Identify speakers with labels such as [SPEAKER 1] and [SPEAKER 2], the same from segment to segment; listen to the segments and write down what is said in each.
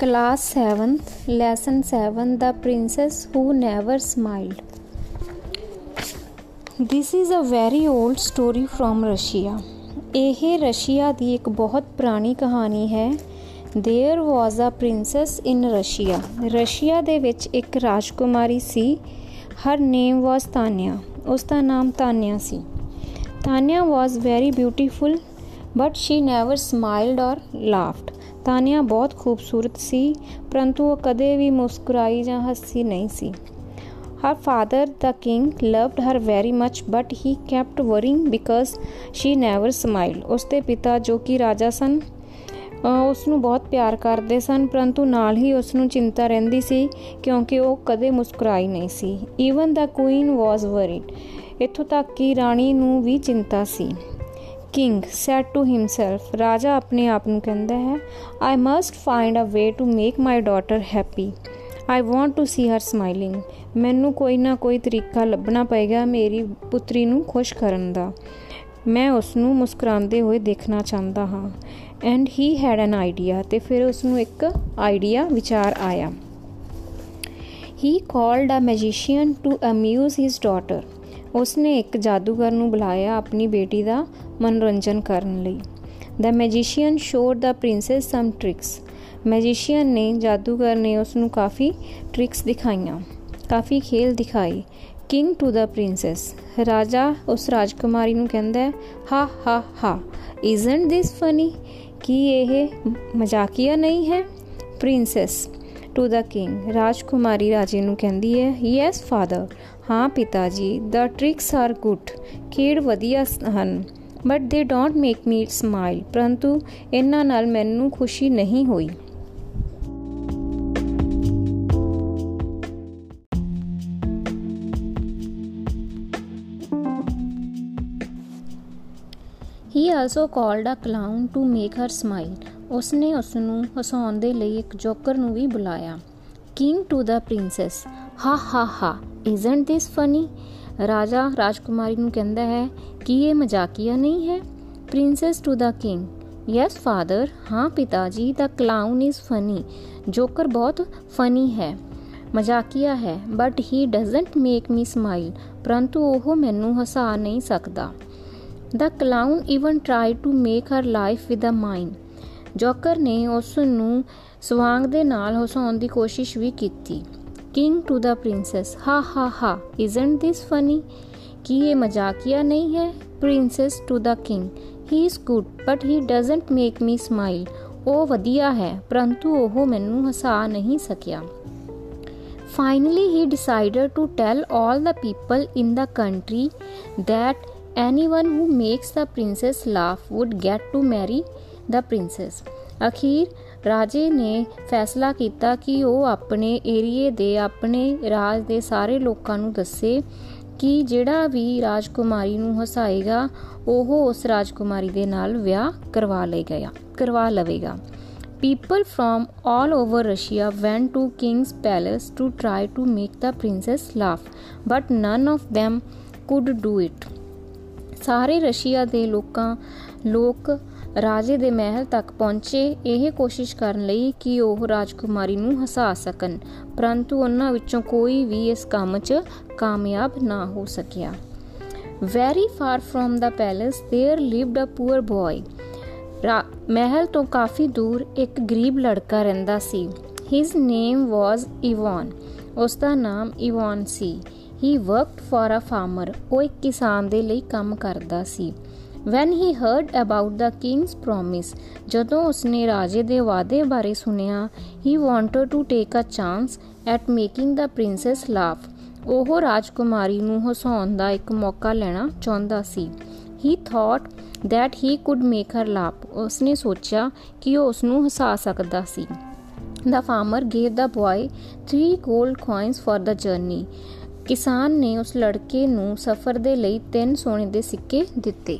[SPEAKER 1] Class 7 lesson 7 the princess who never smiled this is a very old story from Russia ਇਹ Russia ਦੀ ਇੱਕ ਬਹੁਤ ਪੁਰਾਣੀ ਕਹਾਣੀ ਹੈ there was a princess in Russia Russia ਦੇ ਵਿੱਚ ਇੱਕ ਰਾਜਕੁਮਾਰੀ ਸੀ ਹਰ ਨੇਮ ਵਾਸ ਤਾਨਿਆ ਉਸ ਦਾ ਨਾਮ Tanya C Tanya was very beautiful but she never smiled or laughed Tania ਬਹੁਤ ਖੂਬਸੂਰਤ ਸੀ ਪਰੰਤੂ ਉਹ ਕਦੇ ਵੀ ਮੁਸਕਰਾਈ ਜਾਂ ਹੱਸੀ ਨਹੀਂ ਸੀ। Her father, the king, loved her very much, but he kept worrying because she never smiled. ਉਸਦੇ ਪਿਤਾ ਜੋ ਕਿ ਰਾਜਾ ਸਨ ਉਸ ਨੂੰ ਬਹੁਤ ਪਿਆਰ ਕਰਦੇ ਸਨ ਪਰੰਤੂ ਨਾਲ ਹੀ ਉਸ ਨੂੰ ਚਿੰਤਾ ਰਹਿੰਦੀ ਸੀ ਕਿਉਂਕਿ ਉਹ ਕਦੇ ਮੁਸਕਰਾਈ ਨਹੀਂ ਸੀ। Even the queen was worried ਇੱਥੋਂ ਤੱਕ ਕਿ ਰਾਣੀ ਨੂੰ ਵੀ ਚਿੰਤਾ ਸੀ। ਕਿੰਗ ਸੈਡ ਟੂ ਹਿਮਸੈਲਫ ਰਾਜਾ ਆਪਣੇ ਆਪ ਨੂੰ ਕਹਿੰਦਾ ਹੈ I must find a way to make my daughter happy I want to see her smiling ਮੈਨੂੰ ਕੋਈ ਨਾ ਕੋਈ ਤਰੀਕਾ ਲੱਭਣਾ ਪਏਗਾ ਮੇਰੀ ਪੁੱਤਰੀ ਨੂੰ ਖੁਸ਼ ਕਰਨ ਦਾ ਮੈਂ ਉਸ ਨੂੰ ਮੁਸਕਰਾਉਂਦੇ ਹੋਏ ਦੇਖਣਾ ਚਾਹੁੰਦਾ ਹਾਂ and he had an idea ਤੇ ਫਿਰ ਉਸ ਨੂੰ ਇੱਕ ਆਈਡੀਆ ਵਿਚਾਰ ਆਇਆ he called a magician to amuse his daughter ਉਸਨੇ ਇੱਕ ਜਾਦੂਗਰ ਨੂੰ ਬੁਲਾਇਆ ਆਪਣੀ ਬੇਟੀ ਦਾ ਮਨੋਰੰਜਨ ਕਰਨ ਲਈ। The magician showed the princess some tricks magician ਨੇ ਜਾਦੂਗਰ ਨੇ ਉਸ ਨੂੰ ਕਾਫੀ ਟ੍ਰਿਕਸ ਦਿਖਾਈਆਂ, ਕਾਫੀ ਖੇਲ ਦਿਖਾਏ। ਕਿੰਗ ਟੂ ਦ ਪ੍ਰਿੰਸੈਸ ਰਾਜਾ ਉਸ ਰਾਜਕੁਮਾਰੀ ਨੂੰ ਕਹਿੰਦਾ ਹੈ, ਹਾ ਹਾ ਹਾ ਇਜ਼ਨਟ ਥਿਸ ਫਨੀ ਕੀ ਇਹ ਮਜ਼ਾਕੀਆ ਨਹੀਂ ਹੈ? ਪ੍ਰਿੰਸੈਸ ਟੂ ਦ ਕਿੰਗ ਰਾਜਕੁਮਾਰੀ ਰਾਜੇ ਨੂੰ ਕਹਿੰਦੀ ਹੈ ਯੈਸ ਫਾਦਰ ਹਾਂ ਪਿਤਾ ਜੀ ਦ ਟ੍ਰਿਕਸ ਆਰ ਗੁੱਡ ਖੇਡ ਵਧੀਆ ਹਨ ਬਟ ਦੇ ਡੋਂਟ ਮੇਕ ਮੀ ਸਮਾਈਲ ਪਰੰਤੂ ਇਹਨਾਂ ਨਾਲ ਮੈਨੂੰ ਖੁਸ਼ੀ ਨਹੀਂ ਹੋਈ he also called a clown to make her smile ਉਸਨੇ ਉਸ ਨੂੰ ਹਸਾਉਣ ਦੇ ਲਈ ਇੱਕ ਜੋਕਰ ਨੂੰ ਵੀ ਬੁਲਾਇਆ। ਕਿੰਗ ਟੂ ਦਾ ਪ੍ਰਿੰਸੈਸ ਹਾ ਹਾ ਹਾ ਇਜ਼ਨਟ ਥਿਸ ਫਨੀ ਰਾਜਾ ਰਾਜਕੁਮਾਰੀ ਨੂੰ ਕਹਿੰਦਾ ਹੈ ਕਿ ਇਹ ਮਜ਼ਾਕੀਆ ਨਹੀਂ ਹੈ। Princess to the king yes father ਹਾਂ ਪਿਤਾ ਜੀ the clown is funny joker ਬਹੁਤ ਫਨੀ ਹੈ। ਮਜ਼ਾਕੀਆ ਹੈ but he doesn't make me smile ਪਰੰਤੂ ਉਹ ਮੈਨੂੰ ਹਸਾ ਨਹੀਂ ਸਕਦਾ। The clown even try to make her laugh with a mind joker ਨੇ ਉਸ ਨੂੰ ਸਵਾਂਗ ਦੇ ਨਾਲ ਹਸਾਉਣ ਦੀ ਕੋਸ਼ਿਸ਼ ਵੀ ਕੀਤੀ। ਕਿੰਗ ਟੂ ਦਾ ਪ੍ਰਿੰਸੈਸ ਹਾ ਹਾ ਹਾ ਇਜ਼ਨਟ ਥਿਸ ਫਨੀ ਕੀ ਇਹ ਮਜ਼ਾਕੀਆ ਨਹੀਂ ਹੈ? Princess to the king he is good but he doesn't make me smile ਉਹ ਵਧੀਆ ਹੈ, ਪਰੰਤੂ ਉਹ ਮੈਨੂੰ ਹਸਾ ਨਹੀਂ ਸਕਿਆ। Finally he decided to tell all the people in the country that anyone who makes the princess laugh would get to marry the princess ਅਖੀਰ ਰਾਜੇ ਨੇ ਫੈਸਲਾ ਕੀਤਾ ਕਿ ਉਹ ਆਪਣੇ ਏਰੀਏ ਦੇ ਆਪਣੇ ਰਾਜ ਦੇ ਸਾਰੇ ਲੋਕਾਂ ਨੂੰ ਦੱਸੇ ਕਿ ਜਿਹੜਾ ਵੀ ਰਾਜਕੁਮਾਰੀ ਨੂੰ ਹਸਾਏਗਾ ਉਹ ਉਸ ਰਾਜਕੁਮਾਰੀ ਦੇ ਨਾਲ ਵਿਆਹ ਕਰਵਾ ਲਏਗਾ ਕਰਵਾ ਲਵੇਗਾ people from all over Russia went to king's palace to try to make the princess laugh but none of them could do it ਸਾਰੇ ਰਸ਼ੀਆ ਦੇ ਲੋਕਾਂ ਲੋਕ ਰਾਜੇ ਦੇ ਮਹਿਲ ਤੱਕ ਪਹੁੰਚੇ, ਇਹ ਕੋਸ਼ਿਸ਼ ਕਰਨ ਲਈ ਕਿ ਉਹ ਰਾਜਕੁਮਾਰੀ ਨੂੰ ਹਸਾ ਸਕਣ, ਪਰੰਤੂ ਉਹਨਾਂ ਵਿੱਚੋਂ ਕੋਈ ਵੀ ਇਸ ਕੰਮ 'ਚ ਕਾਮਯਾਬ ਨਾ ਹੋ ਸਕਿਆ। Very far from the palace there lived a poor boy ਮਹਿਲ ਤੋਂ ਕਾਫੀ ਦੂਰ ਇੱਕ ਗਰੀਬ ਲੜਕਾ ਰਹਿੰਦਾ ਸੀ। ਹਿਸ ਨੇਮ ਵਾਸ ਇਵਾਨ ਉਸ ਦਾ ਨਾਮ Ivan C. He worked for a farmer ਉਹ ਇੱਕ ਕਿਸਾਨ ਦੇ ਲਈ ਕੰਮ ਕਰਦਾ ਸੀ। When he heard about the king's promise ਜਦੋਂ ਉਸਨੇ ਰਾਜੇ ਦੇ ਵਾਅਦੇ ਬਾਰੇ ਸੁਨਿਆ he wanted to take a chance at making the princess laugh ਉਹ ਰਾਜਕੁਮਾਰੀ ਨੂੰ ਹਸਾਉਣ ਦਾ ਇੱਕ ਮੌਕਾ ਲੈਣਾ ਚਾਹੁੰਦਾ ਸੀ। He thought that he could make her laugh. ਉਸਨੇ ਸੋਚਿਆ ਕਿ ਉਹ ਉਸ ਨੂੰ ਹਸਾ ਸਕਦਾ ਸੀ। The farmer gave the boy 3 gold coins for the journey. ਕਿਸਾਨ ਨੇ ਉਸ ਲੜਕੇ ਨੂੰ ਸਫ਼ਰ ਦੇ ਲਈ 3 ਸੋਨੇ ਦੇ ਸਿੱਕੇ ਦਿੱਤੇ।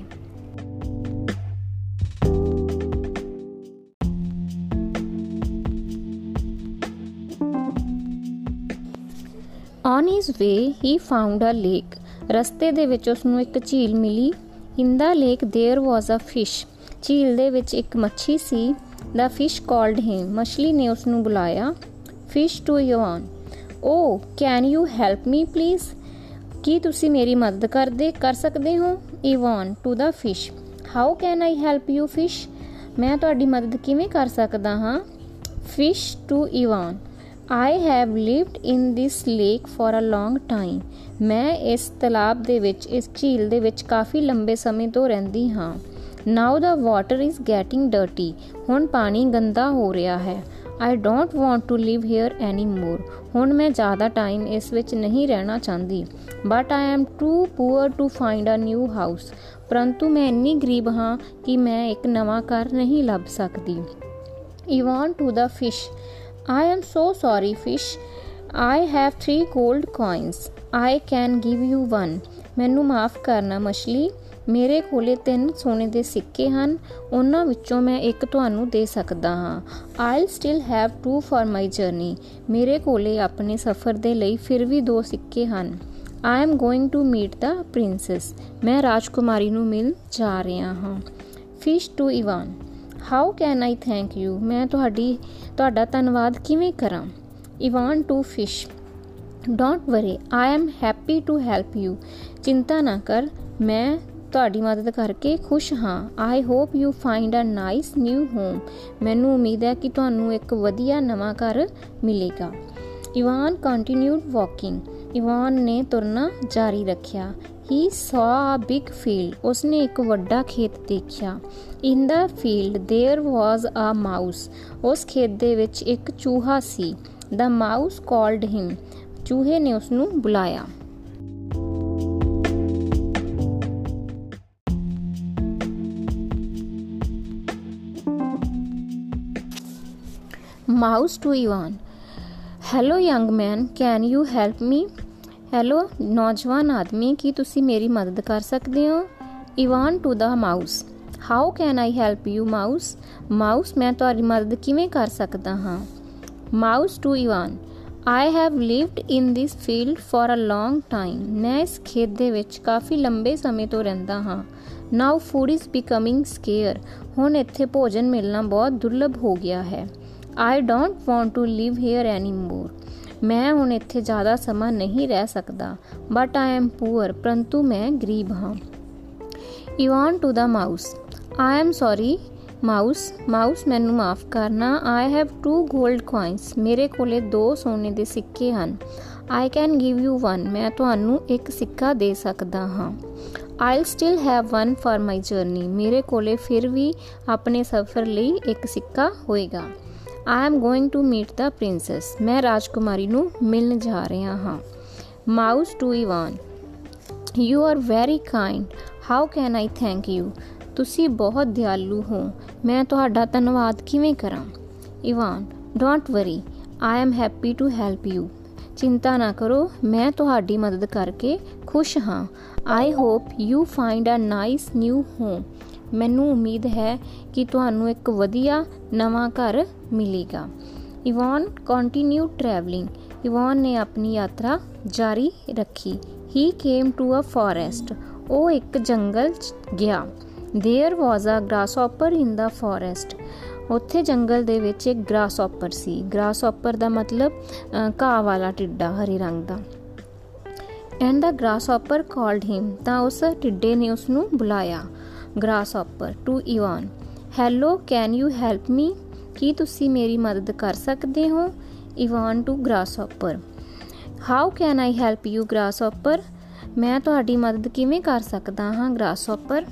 [SPEAKER 1] On his way he found a lake ਰਸਤੇ ਦੇ ਵਿੱਚ ਉਸ ਨੂੰ ਇੱਕ ਝੀਲ ਮਿਲੀ in the lake there was a fish ਝੀਲ ਦੇ ਵਿੱਚ ਇੱਕ ਮੱਛੀ ਸੀ ਦਾ ਫਿਸ਼ ਕਾਲਡ ਹਿਮ ਮਛਲੀ ਨੇ ਉਸ ਨੂੰ ਬੁਲਾਇਆ fish to Ivan oh can you help me please ਕੀ ਤੁਸੀਂ ਮੇਰੀ ਮਦਦ ਕਰਦੇ ਕਰ ਸਕਦੇ ਹੋ Ivan to the fish how can I help you fish ਮੈਂ ਤੁਹਾਡੀ ਮਦਦ ਕਿਵੇਂ ਕਰ ਸਕਦਾ ਹਾਂ fish to Ivan I have lived in this lake for a long time ਮੈਂ ਇਸ ਤਲਾਬ ਦੇ ਵਿੱਚ, ਇਸ ਝੀਲ ਦੇ ਵਿੱਚ ਕਾਫੀ ਲੰਬੇ ਸਮੇਂ ਤੋਂ ਰਹਿੰਦੀ ਹਾਂ। Now the water is getting dirty ਹੁਣ ਪਾਣੀ ਗੰਦਾ ਹੋ ਰਿਹਾ ਹੈ। I don't want to live here any more ਹੁਣ ਮੈਂ ਜ਼ਿਆਦਾ ਟਾਈਮ ਇਸ ਵਿੱਚ ਨਹੀਂ ਰਹਿਣਾ ਚਾਹੁੰਦੀ। But I am too poor to find a new house ਪਰੰਤੂ ਮੈਂ ਇੰਨੀ ਗਰੀਬ ਹਾਂ ਕਿ ਮੈਂ ਇੱਕ ਨਵਾਂ ਘਰ ਨਹੀਂ ਲੱਭ ਸਕਦੀ। Ivan to the fish I am so sorry fish I have 3 골ਡ coins. I can give you one ਮੈਨੂੰ ਮਾਫ ਕਰਨਾ, ਮਛਲੀ। ਮੇਰੇ ਕੋਲੇ ਤਿੰਨ ਸੋਨੇ ਦੇ ਸਿੱਕੇ ਹਨ। ਉਹਨਾਂ ਵਿੱਚੋਂ ਮੈਂ ਇੱਕ ਤੁਹਾਨੂੰ ਦੇ ਸਕਦਾ ਹਾਂ। I'll still have two for my journey ਮੇਰੇ ਕੋਲੇ ਆਪਣੇ ਸਫ਼ਰ ਦੇ ਲਈ ਫਿਰ ਵੀ ਦੋ ਸਿੱਕੇ ਹਨ। I am going to meet the princess ਮੈਂ ਰਾਜਕੁਮਾਰੀ ਨੂੰ ਮਿਲ ਜਾ ਰਿਹਾ ਹਾਂ। Fish to Ivan how can I thank you ਮੈਂ ਤੁਹਾਡੀ, ਤੁਹਾਡਾ ਧੰਨਵਾਦ ਕਿਵੇਂ ਕਰਾਂ? Ivan to fish don't worry I am happy to help you ਚਿੰਤਾ ਨਾ ਕਰ, ਮੈਂ ਤੁਹਾਡੀ ਮਦਦ ਕਰਕੇ ਖੁਸ਼ ਹਾਂ। I hope you find a nice new home ਮੈਨੂੰ ਉਮੀਦ ਹੈ ਕਿ ਤੁਹਾਨੂੰ ਇੱਕ ਵਧੀਆ ਨਵਾਂ ਘਰ ਮਿਲੇਗਾ। ਇਵਾਨ ਕੰਟੀਨਿਊਡ ਵਾਕਿੰਗ ਇਵਾਨ ਨੇ ਤੁਰਨਾ ਜਾਰੀ ਰੱਖਿਆ ਹੀ saw a big field ਉਸਨੇ ਇੱਕ ਵੱਡਾ ਖੇਤ ਦੇਖਿਆ in the field there was a mouse ਉਸ ਖੇਤ ਦੇ ਵਿੱਚ ਇੱਕ ਚੂਹਾ ਸੀ the mouse called him ਚੂਹੇ ਨੇ ਉਸ ਨੂੰ ਬੁਲਾਇਆ mouse to Ivan hello young man can you help me hello, ਨੌਜਵਾਨ ਆਦਮੀ, ਕੀ ਤੁਸੀਂ ਮੇਰੀ ਮਦਦ ਕਰ ਸਕਦੇ ਹੋ? Ivan to the mouse how can I help you mouse mouse ਮੈਂ ਤੁਹਾਡੀ ਮਦਦ ਕਿਵੇਂ ਕਰ ਸਕਦਾ ਹਾਂ? Mouse to Ivan I have lived in this field for a long time ਮੈਂ ਇਸ ਖੇਤ ਦੇ ਵਿੱਚ ਕਾਫੀ ਲੰਬੇ ਸਮੇਂ ਤੋਂ ਰਹਿੰਦਾ ਹਾਂ। Now food is becoming scarce ਹੁਣ ਇੱਥੇ ਭੋਜਨ ਮਿਲਣਾ ਬਹੁਤ ਦੁਰਲਭ ਹੋ ਗਿਆ ਹੈ। I don't want to live here anymore ਮੈਂ ਹੁਣ ਇੱਥੇ ਜ਼ਿਆਦਾ ਸਮਾਂ ਨਹੀਂ ਰਹਿ ਸਕਦਾ। ਬਟ ਆਈ ਐਮ ਪੂਅਰ ਪਰੰਤੂ ਮੈਂ ਗਰੀਬ ਹਾਂ। Ivan to the mouse I am sorry mouse mouse ਮੈਨੂੰ ਮਾਫ ਕਰਨਾ। ਆਈ ਹੈਵ ਟੂ 골ਡ coins, ਮੇਰੇ ਕੋਲੇ ਦੋ ਸੋਨੇ ਦੇ ਸਿੱਕੇ ਹਨ। I can give you one ਮੈਂ ਤੁਹਾਨੂੰ ਇੱਕ ਸਿੱਕਾ ਦੇ ਸਕਦਾ ਹਾਂ। I'll still have one for my journey ਮੇਰੇ ਕੋਲੇ ਫਿਰ ਵੀ ਆਪਣੇ ਸਫ਼ਰ ਲਈ ਇੱਕ ਸਿੱਕਾ ਹੋਏਗਾ। I am going to meet the princess ਮੈਂ ਰਾਜਕੁਮਾਰੀ ਨੂੰ ਮਿਲਣ ਜਾ ਰਿਹਾ ਹਾਂ। Mouse to Ivan you are very kind how can I thank you ਤੁਸੀਂ ਬਹੁਤ ਦਿਆਲੂ ਹੋ। ਮੈਂ ਤੁਹਾਡਾ ਧੰਨਵਾਦ ਕਿਵੇਂ ਕਰਾਂ? Ivan don't worry I am happy to help you ਚਿੰਤਾ ਨਾ ਕਰੋ। ਮੈਂ ਤੁਹਾਡੀ ਮਦਦ ਕਰਕੇ ਖੁਸ਼ ਹਾਂ। I hope you find a nice new home ਮੈਨੂੰ ਉਮੀਦ ਹੈ ਕਿ ਤੁਹਾਨੂੰ ਇੱਕ ਵਧੀਆ ਨਵਾਂ ਘਰ ਮਿਲੇਗਾ ਇਵਾਨ ਕੰਟੀਨਿਊ ਟਰੈਵਲਿੰਗ ਇਵਾਨ ਨੇ ਆਪਣੀ ਯਾਤਰਾ ਜਾਰੀ ਰੱਖੀ he came to a forest ਉਹ ਇੱਕ ਜੰਗਲ ਗਿਆ there was a grasshopper in the forest ਉੱਥੇ ਜੰਗਲ ਦੇ ਵਿੱਚ ਇੱਕ ਗ੍ਰਾਸਹੌਪਰ ਸੀ ਗ੍ਰਾਸਹੌਪਰ ਦਾ ਮਤਲਬ ਘਾਹ ਵਾਲਾ ਟਿੱਡਾ ਹਰੇ ਰੰਗ ਦਾ and the grasshopper called him ਤਾਂ ਉਸ ਟਿੱਡੇ ਨੇ ਉਸ ਨੂੰ ਬੁਲਾਇਆ Grasshopper to Ivan hello can you help me ਕੀ ਤੁਸੀਂ ਮੇਰੀ ਮਦਦ ਕਰ ਸਕਦੇ ਹੋ? Ivan to grasshopper how can I help you grasshopper ਮੈਂ ਤੁਹਾਡੀ ਮਦਦ ਕਿਵੇਂ ਕਰ ਸਕਦਾ ਹਾਂ grasshopper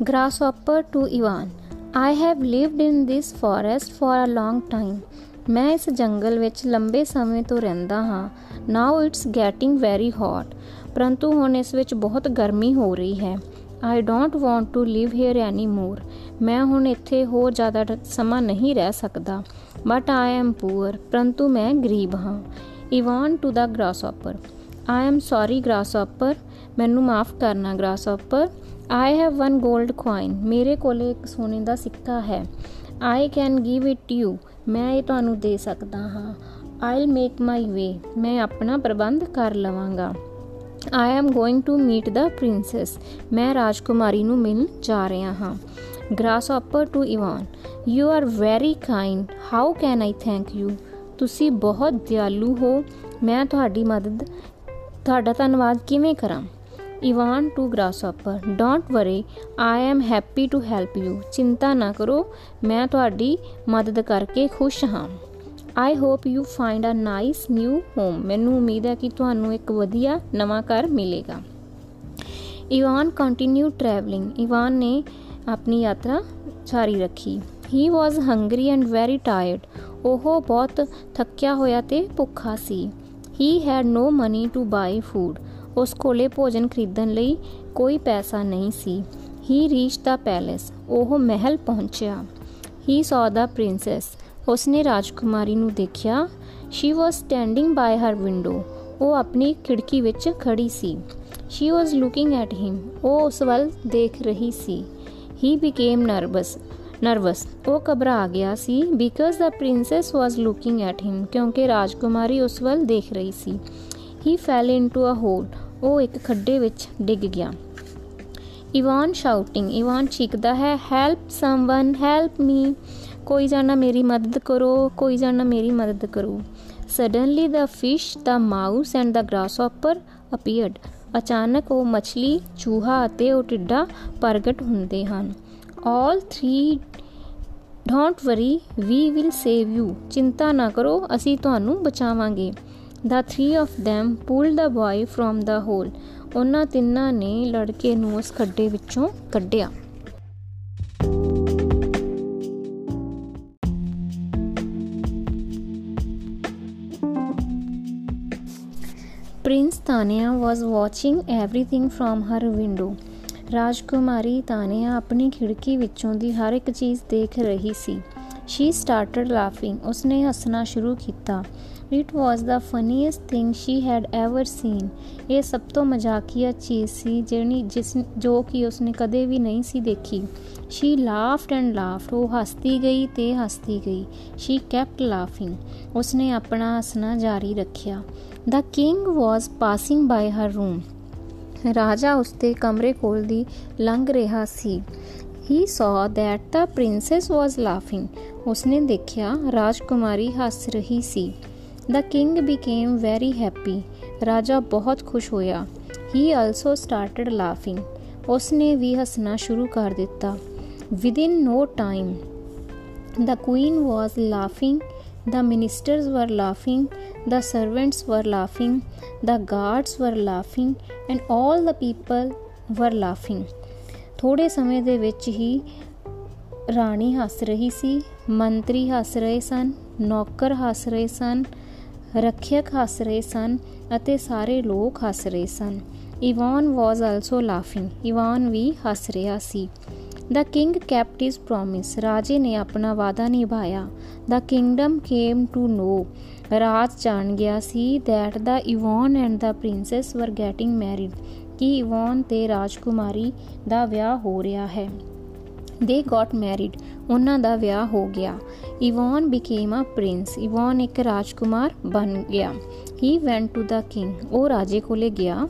[SPEAKER 1] Grasshopper to Ivan I have lived in this forest for a long time. ਮੈਂ ਇਸ ਜੰਗਲ ਵਿੱਚ ਲੰਬੇ ਸਮੇਂ ਤੋਂ ਰਹਿੰਦਾ ਹਾਂ। Now it's getting very hot ਪਰੰਤੂ ਹੁਣ ਇਸ ਵਿੱਚ ਬਹੁਤ ਗਰਮੀ ਹੋ ਰਹੀ ਹੈ। I don't want to live here any more ਮੈਂ ਹੁਣ ਇੱਥੇ ਹੋਰ ਜ਼ਿਆਦਾ ਸਮਾਂ ਨਹੀਂ ਰਹਿ ਸਕਦਾ। ਬਟ ਆਈ ਐਮ ਪੂਅਰ ਪਰੰਤੂ ਮੈਂ ਗਰੀਬ ਹਾਂ। Ivan to the grasshopper I am sorry grasshopper ਮੈਨੂੰ ਮਾਫ ਕਰਨਾ ਗ੍ਰਾਸਹੌਪਰ ਆਈ ਹੈਵ ਵਨ 골ਡ coin. ਮੇਰੇ ਕੋਲੇ ਇੱਕ ਸੋਨੇ ਦਾ ਸਿੱਕਾ ਹੈ। I can give it you ਮੈਂ ਇਹ ਤੁਹਾਨੂੰ ਦੇ ਸਕਦਾ ਹਾਂ। ਆਈਲ ਮੇਕ ਮਾਈ ਵੇ ਮੈਂ ਆਪਣਾ ਪ੍ਰਬੰਧ ਕਰ ਲਵਾਂਗਾ। I am going to meet the princess ਮੈਂ ਰਾਜਕੁਮਾਰੀ ਨੂੰ ਮਿਲਣ ਜਾ ਰਿਹਾ ਹਾਂ। Grasshopper to Ivan you are very kind how can I thank you ਤੁਸੀਂ ਬਹੁਤ ਦਿਆਲੂ ਹੋ। ਮੈਂ ਤੁਹਾਡੀ ਮਦਦ ਤੁਹਾਡਾ ਧੰਨਵਾਦ ਕਿਵੇਂ ਕਰਾਂ? Ivan to grasshopper don't worry I am happy to help you ਚਿੰਤਾ ਨਾ ਕਰੋ, ਮੈਂ ਤੁਹਾਡੀ ਮਦਦ ਕਰਕੇ ਖੁਸ਼ ਹਾਂ। I hope you find a nice new home ਮੈਨੂੰ ਉਮੀਦ ਹੈ ਕਿ ਤੁਹਾਨੂੰ ਇੱਕ ਵਧੀਆ ਨਵਾਂ ਘਰ ਮਿਲੇਗਾ। ਇਵਾਨ ਕੰਟੀਨਿਊ ਟਰੈਵਲਿੰਗ ਇਵਾਨ ਨੇ ਆਪਣੀ ਯਾਤਰਾ ਜਾਰੀ ਰੱਖੀ। He was hungry and very tired ਉਹ ਬਹੁਤ ਥੱਕਿਆ ਹੋਇਆ ਤੇ ਭੁੱਖਾ ਸੀ। He had no money to buy food ਉਸ ਕੋਲੇ ਭੋਜਨ ਖਰੀਦਣ ਲਈ ਕੋਈ ਪੈਸਾ ਨਹੀਂ ਸੀ। ਹੀ ਰੀਚ ਦਾ ਪੈਲੇਸ, ਉਹ ਮਹਿਲ ਪਹੁੰਚਿਆ। ਹੀ ਸੌ ਦਾ ਪ੍ਰਿੰਸੈਸ, ਉਸਨੇ ਰਾਜਕੁਮਾਰੀ ਨੂੰ ਦੇਖਿਆ। She was standing by her window ਉਹ ਆਪਣੀ ਖਿੜਕੀ ਵਿੱਚ ਖੜੀ ਸੀ। She was looking at him ਉਹ ਉਸ ਵੱਲ ਦੇਖ ਰਹੀ ਸੀ। ਹੀ ਬਿਕੇਮ ਨਰਵਸ ਨਰਵਸ ਉਹ ਘਬਰਾ ਗਿਆ ਸੀ because the princess was looking at him ਕਿਉਂਕਿ ਰਾਜਕੁਮਾਰੀ ਉਸ ਵੱਲ ਦੇਖ ਰਹੀ ਸੀ। ਹੀ ਫੈਲ ਇਨਟੂ ਅ ਹੋਲ ਉਹ ਇੱਕ ਖੱਡੇ ਵਿੱਚ ਡਿੱਗ ਗਿਆ। ਇਵਾਨ ਸ਼ਾਊਟਿੰਗ ਇਵਾਨ ਚੀਕਦਾ ਹੈ ਹੈਲਪ ਸਮਵਨ ਹੈਲਪ ਮੀ ਕੋਈ ਜਾਣਾ ਮੇਰੀ ਮਦਦ ਕਰੋ, ਕੋਈ ਜਾਣਾ ਮੇਰੀ ਮਦਦ ਕਰੋ। Suddenly the fish the mouse and the grasshopper appeared ਅਚਾਨਕ ਉਹ ਮੱਛਲੀ, ਚੂਹਾ ਅਤੇ ਉਹ ਟਿੱਡਾ ਪ੍ਰਗਟ ਹੁੰਦੇ ਹਨ। All 3 don't worry we will save you ਚਿੰਤਾ ਨਾ ਕਰੋ, ਅਸੀਂ ਤੁਹਾਨੂੰ ਬਚਾਵਾਂਗੇ। The three of them pulled the boy from the hole. ਉਹਨਾਂ ਤਿੰਨਾਂ ਨੇ ਲੜਕੇ ਨੂੰ ਉਸ ਖੱਡੇ ਵਿੱਚੋਂ ਕੱਢਿਆ। Prince Tanya was watching everything from her window. ਰਾਜਕੁਮਾਰੀ ਤਾਨਿਆ ਆਪਣੀ ਖਿੜਕੀ ਵਿੱਚੋਂ ਦੀ ਹਰ ਇੱਕ ਚੀਜ਼ ਦੇਖ ਰਹੀ ਸੀ। She started laughing. ਉਸਨੇ ਹੱਸਣਾ ਸ਼ੁਰੂ ਕੀਤਾ। It was the funniest thing she had ever seen ਇਹ ਸਭ ਤੋਂ ਮਜ਼ਾਕੀਆ ਚੀਜ਼ ਸੀ ਜਿਹੜੀ ਜਿਸ ਜੋ ਕਿ ਉਸਨੇ ਕਦੇ ਵੀ ਨਹੀਂ ਸੀ ਦੇਖੀ। ਸ਼ੀ ਲਾਫਡ ਐਂਡ ਲਾਫਡ ਉਹ ਹੱਸਦੀ ਗਈ ਤੇ ਹੱਸਦੀ ਗਈ। ਸ਼ੀ ਕੈਪਟ ਲਾਫਿੰਗ ਉਸਨੇ ਆਪਣਾ ਹੱਸਣਾ ਜਾਰੀ ਰੱਖਿਆ। The king was passing by her room ਰਾਜਾ ਉਸਦੇ ਕਮਰੇ ਕੋਲ ਦੀ ਲੰਘ ਰਿਹਾ ਸੀ। ਹੀ saw that the princess was laughing. ਉਸਨੇ ਦੇਖਿਆ ਰਾਜਕੁਮਾਰੀ ਹੱਸ ਰਹੀ ਸੀ। The king became very happy ਰਾਜਾ ਬਹੁਤ ਖੁਸ਼ ਹੋਇਆ he also started laughing ਉਸਨੇ ਵੀ ਹੱਸਣਾ ਸ਼ੁਰੂ ਕਰ ਦਿੱਤਾ within no time the queen was laughing the ministers were laughing the servants were laughing the guards were laughing and all the people were laughing ਥੋੜੇ ਸਮੇਂ ਦੇ ਵਿੱਚ ਹੀ ਰਾਣੀ ਹੱਸ ਰਹੀ ਸੀ ਮੰਤਰੀ ਹੱਸ ਰਹੇ ਸਨ ਨੌਕਰ ਹੱਸ ਰਹੇ ਸਨ ਰੱਖਿਅਕ ਹੱਸ ਰਹੇ ਸਨ ਅਤੇ ਸਾਰੇ ਲੋਕ ਹੱਸ ਰਹੇ ਸਨ। Ivan was also laughing Ivan ਵੀ ਹੱਸ ਰਿਹਾ ਸੀ। The king kept his promise ਰਾਜੇ ਨੇ ਆਪਣਾ ਵਾਅਦਾ ਨਿਭਾਇਆ। The kingdom came to know ਰਾਜ ਜਾਣ ਗਿਆ ਸੀ। That the Ivan and the princess were getting married ਕਿ ਇਵਾਨ ਤੇ ਰਾਜਕੁਮਾਰੀ ਦਾ ਵਿਆਹ ਹੋ ਰਿਹਾ ਹੈ? ਦੇ ਗਾਟ ਮੈਰਿਡ ਉਹਨਾਂ ਦਾ ਵਿਆਹ ਹੋ ਗਿਆ। Ivan became a prince Ivan ਇੱਕ ਰਾਜਕੁਮਾਰ ਬਣ ਗਿਆ। ਹੀ ਵੈਂਟ ਟੂ ਦਾ ਕਿੰਗ ਉਹ ਰਾਜੇ ਕੋਲੇ ਗਿਆ।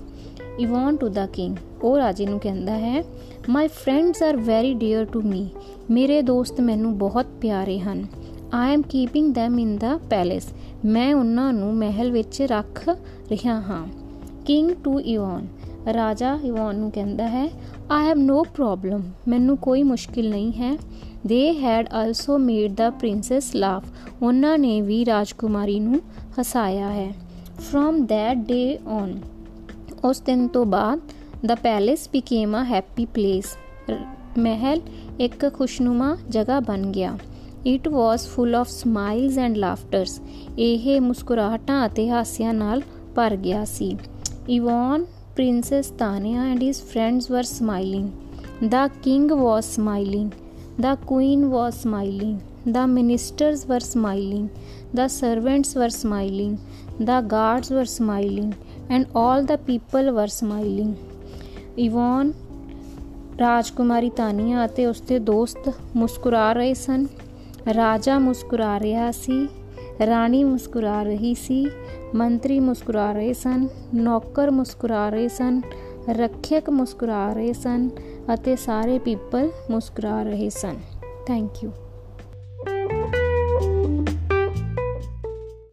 [SPEAKER 1] ਇਵਾਨ ਟੂ ਦਾ ਕਿੰਗ ਉਹ ਰਾਜੇ ਨੂੰ ਕਹਿੰਦਾ ਹੈ my friends are very dear to me ਮੇਰੇ ਦੋਸਤ ਮੈਨੂੰ ਬਹੁਤ ਪਿਆਰੇ ਹਨ। I am keeping them in the palace ਮੈਂ ਉਹਨਾਂ ਨੂੰ ਮਹਿਲ ਵਿੱਚ ਰੱਖ ਰਿਹਾ ਹਾਂ। ਕਿੰਗ ਟੂ ਇਵਾਨ ਰਾਜਾ ਇਵਾਨ ਨੂੰ ਕਹਿੰਦਾ ਹੈ ਆਈ ਹੈਵ ਨੋ ਪ੍ਰੋਬਲਮ ਮੈਨੂੰ ਕੋਈ ਮੁਸ਼ਕਿਲ ਨਹੀਂ ਹੈ। They had also made the princess laugh ਉਹਨਾਂ ਨੇ ਵੀ ਰਾਜਕੁਮਾਰੀ ਨੂੰ ਹਸਾਇਆ ਹੈ। ਫਰੋਮ ਥੈਟ ਡੇ ਔਨ ਉਸ ਦਿਨ ਤੋਂ ਬਾਅਦ the palace became a happy place ਮਹਿਲ ਇੱਕ ਖੁਸ਼ਨੁਮਾ ਜਗ੍ਹਾ ਬਣ ਗਿਆ। It was full of smiles and laughters ਇਹ ਮੁਸਕਰਾਹਟਾਂ ਅਤੇ ਹਾਸਿਆਂ ਨਾਲ ਭਰ ਗਿਆ ਸੀ। Ivan princess Tanya and his friends were smiling the king was smiling the queen was smiling the ministers were smiling the servants were smiling the guards were smiling and all the people were smiling. Ivan ਰਾਜਕੁਮਾਰੀ ਤਾਨੀਆ ਅਤੇ ਉਸਦੇ ਦੋਸਤ ਮੁਸਕਰਾ ਰਹੇ ਸਨ। ਰਾਜਾ ਮੁਸਕਰਾ ਰਿਹਾ ਸੀ। ਰਾਣੀ ਮੁਸਕਰਾ ਰਹੀ ਸੀ, ਮੰਤਰੀ ਮੁਸਕਰਾ ਰਹੇ ਸਨ, ਨੌਕਰ ਮੁਸਕਰਾ ਰਹੇ ਸਨ, ਰੱਖਿਅਕ ਮੁਸਕਰਾ ਰਹੇ ਸਨ ਅਤੇ ਸਾਰੇ ਪੀਪਲ ਮੁਸਕਰਾ ਰਹੇ ਸਨ। Thank you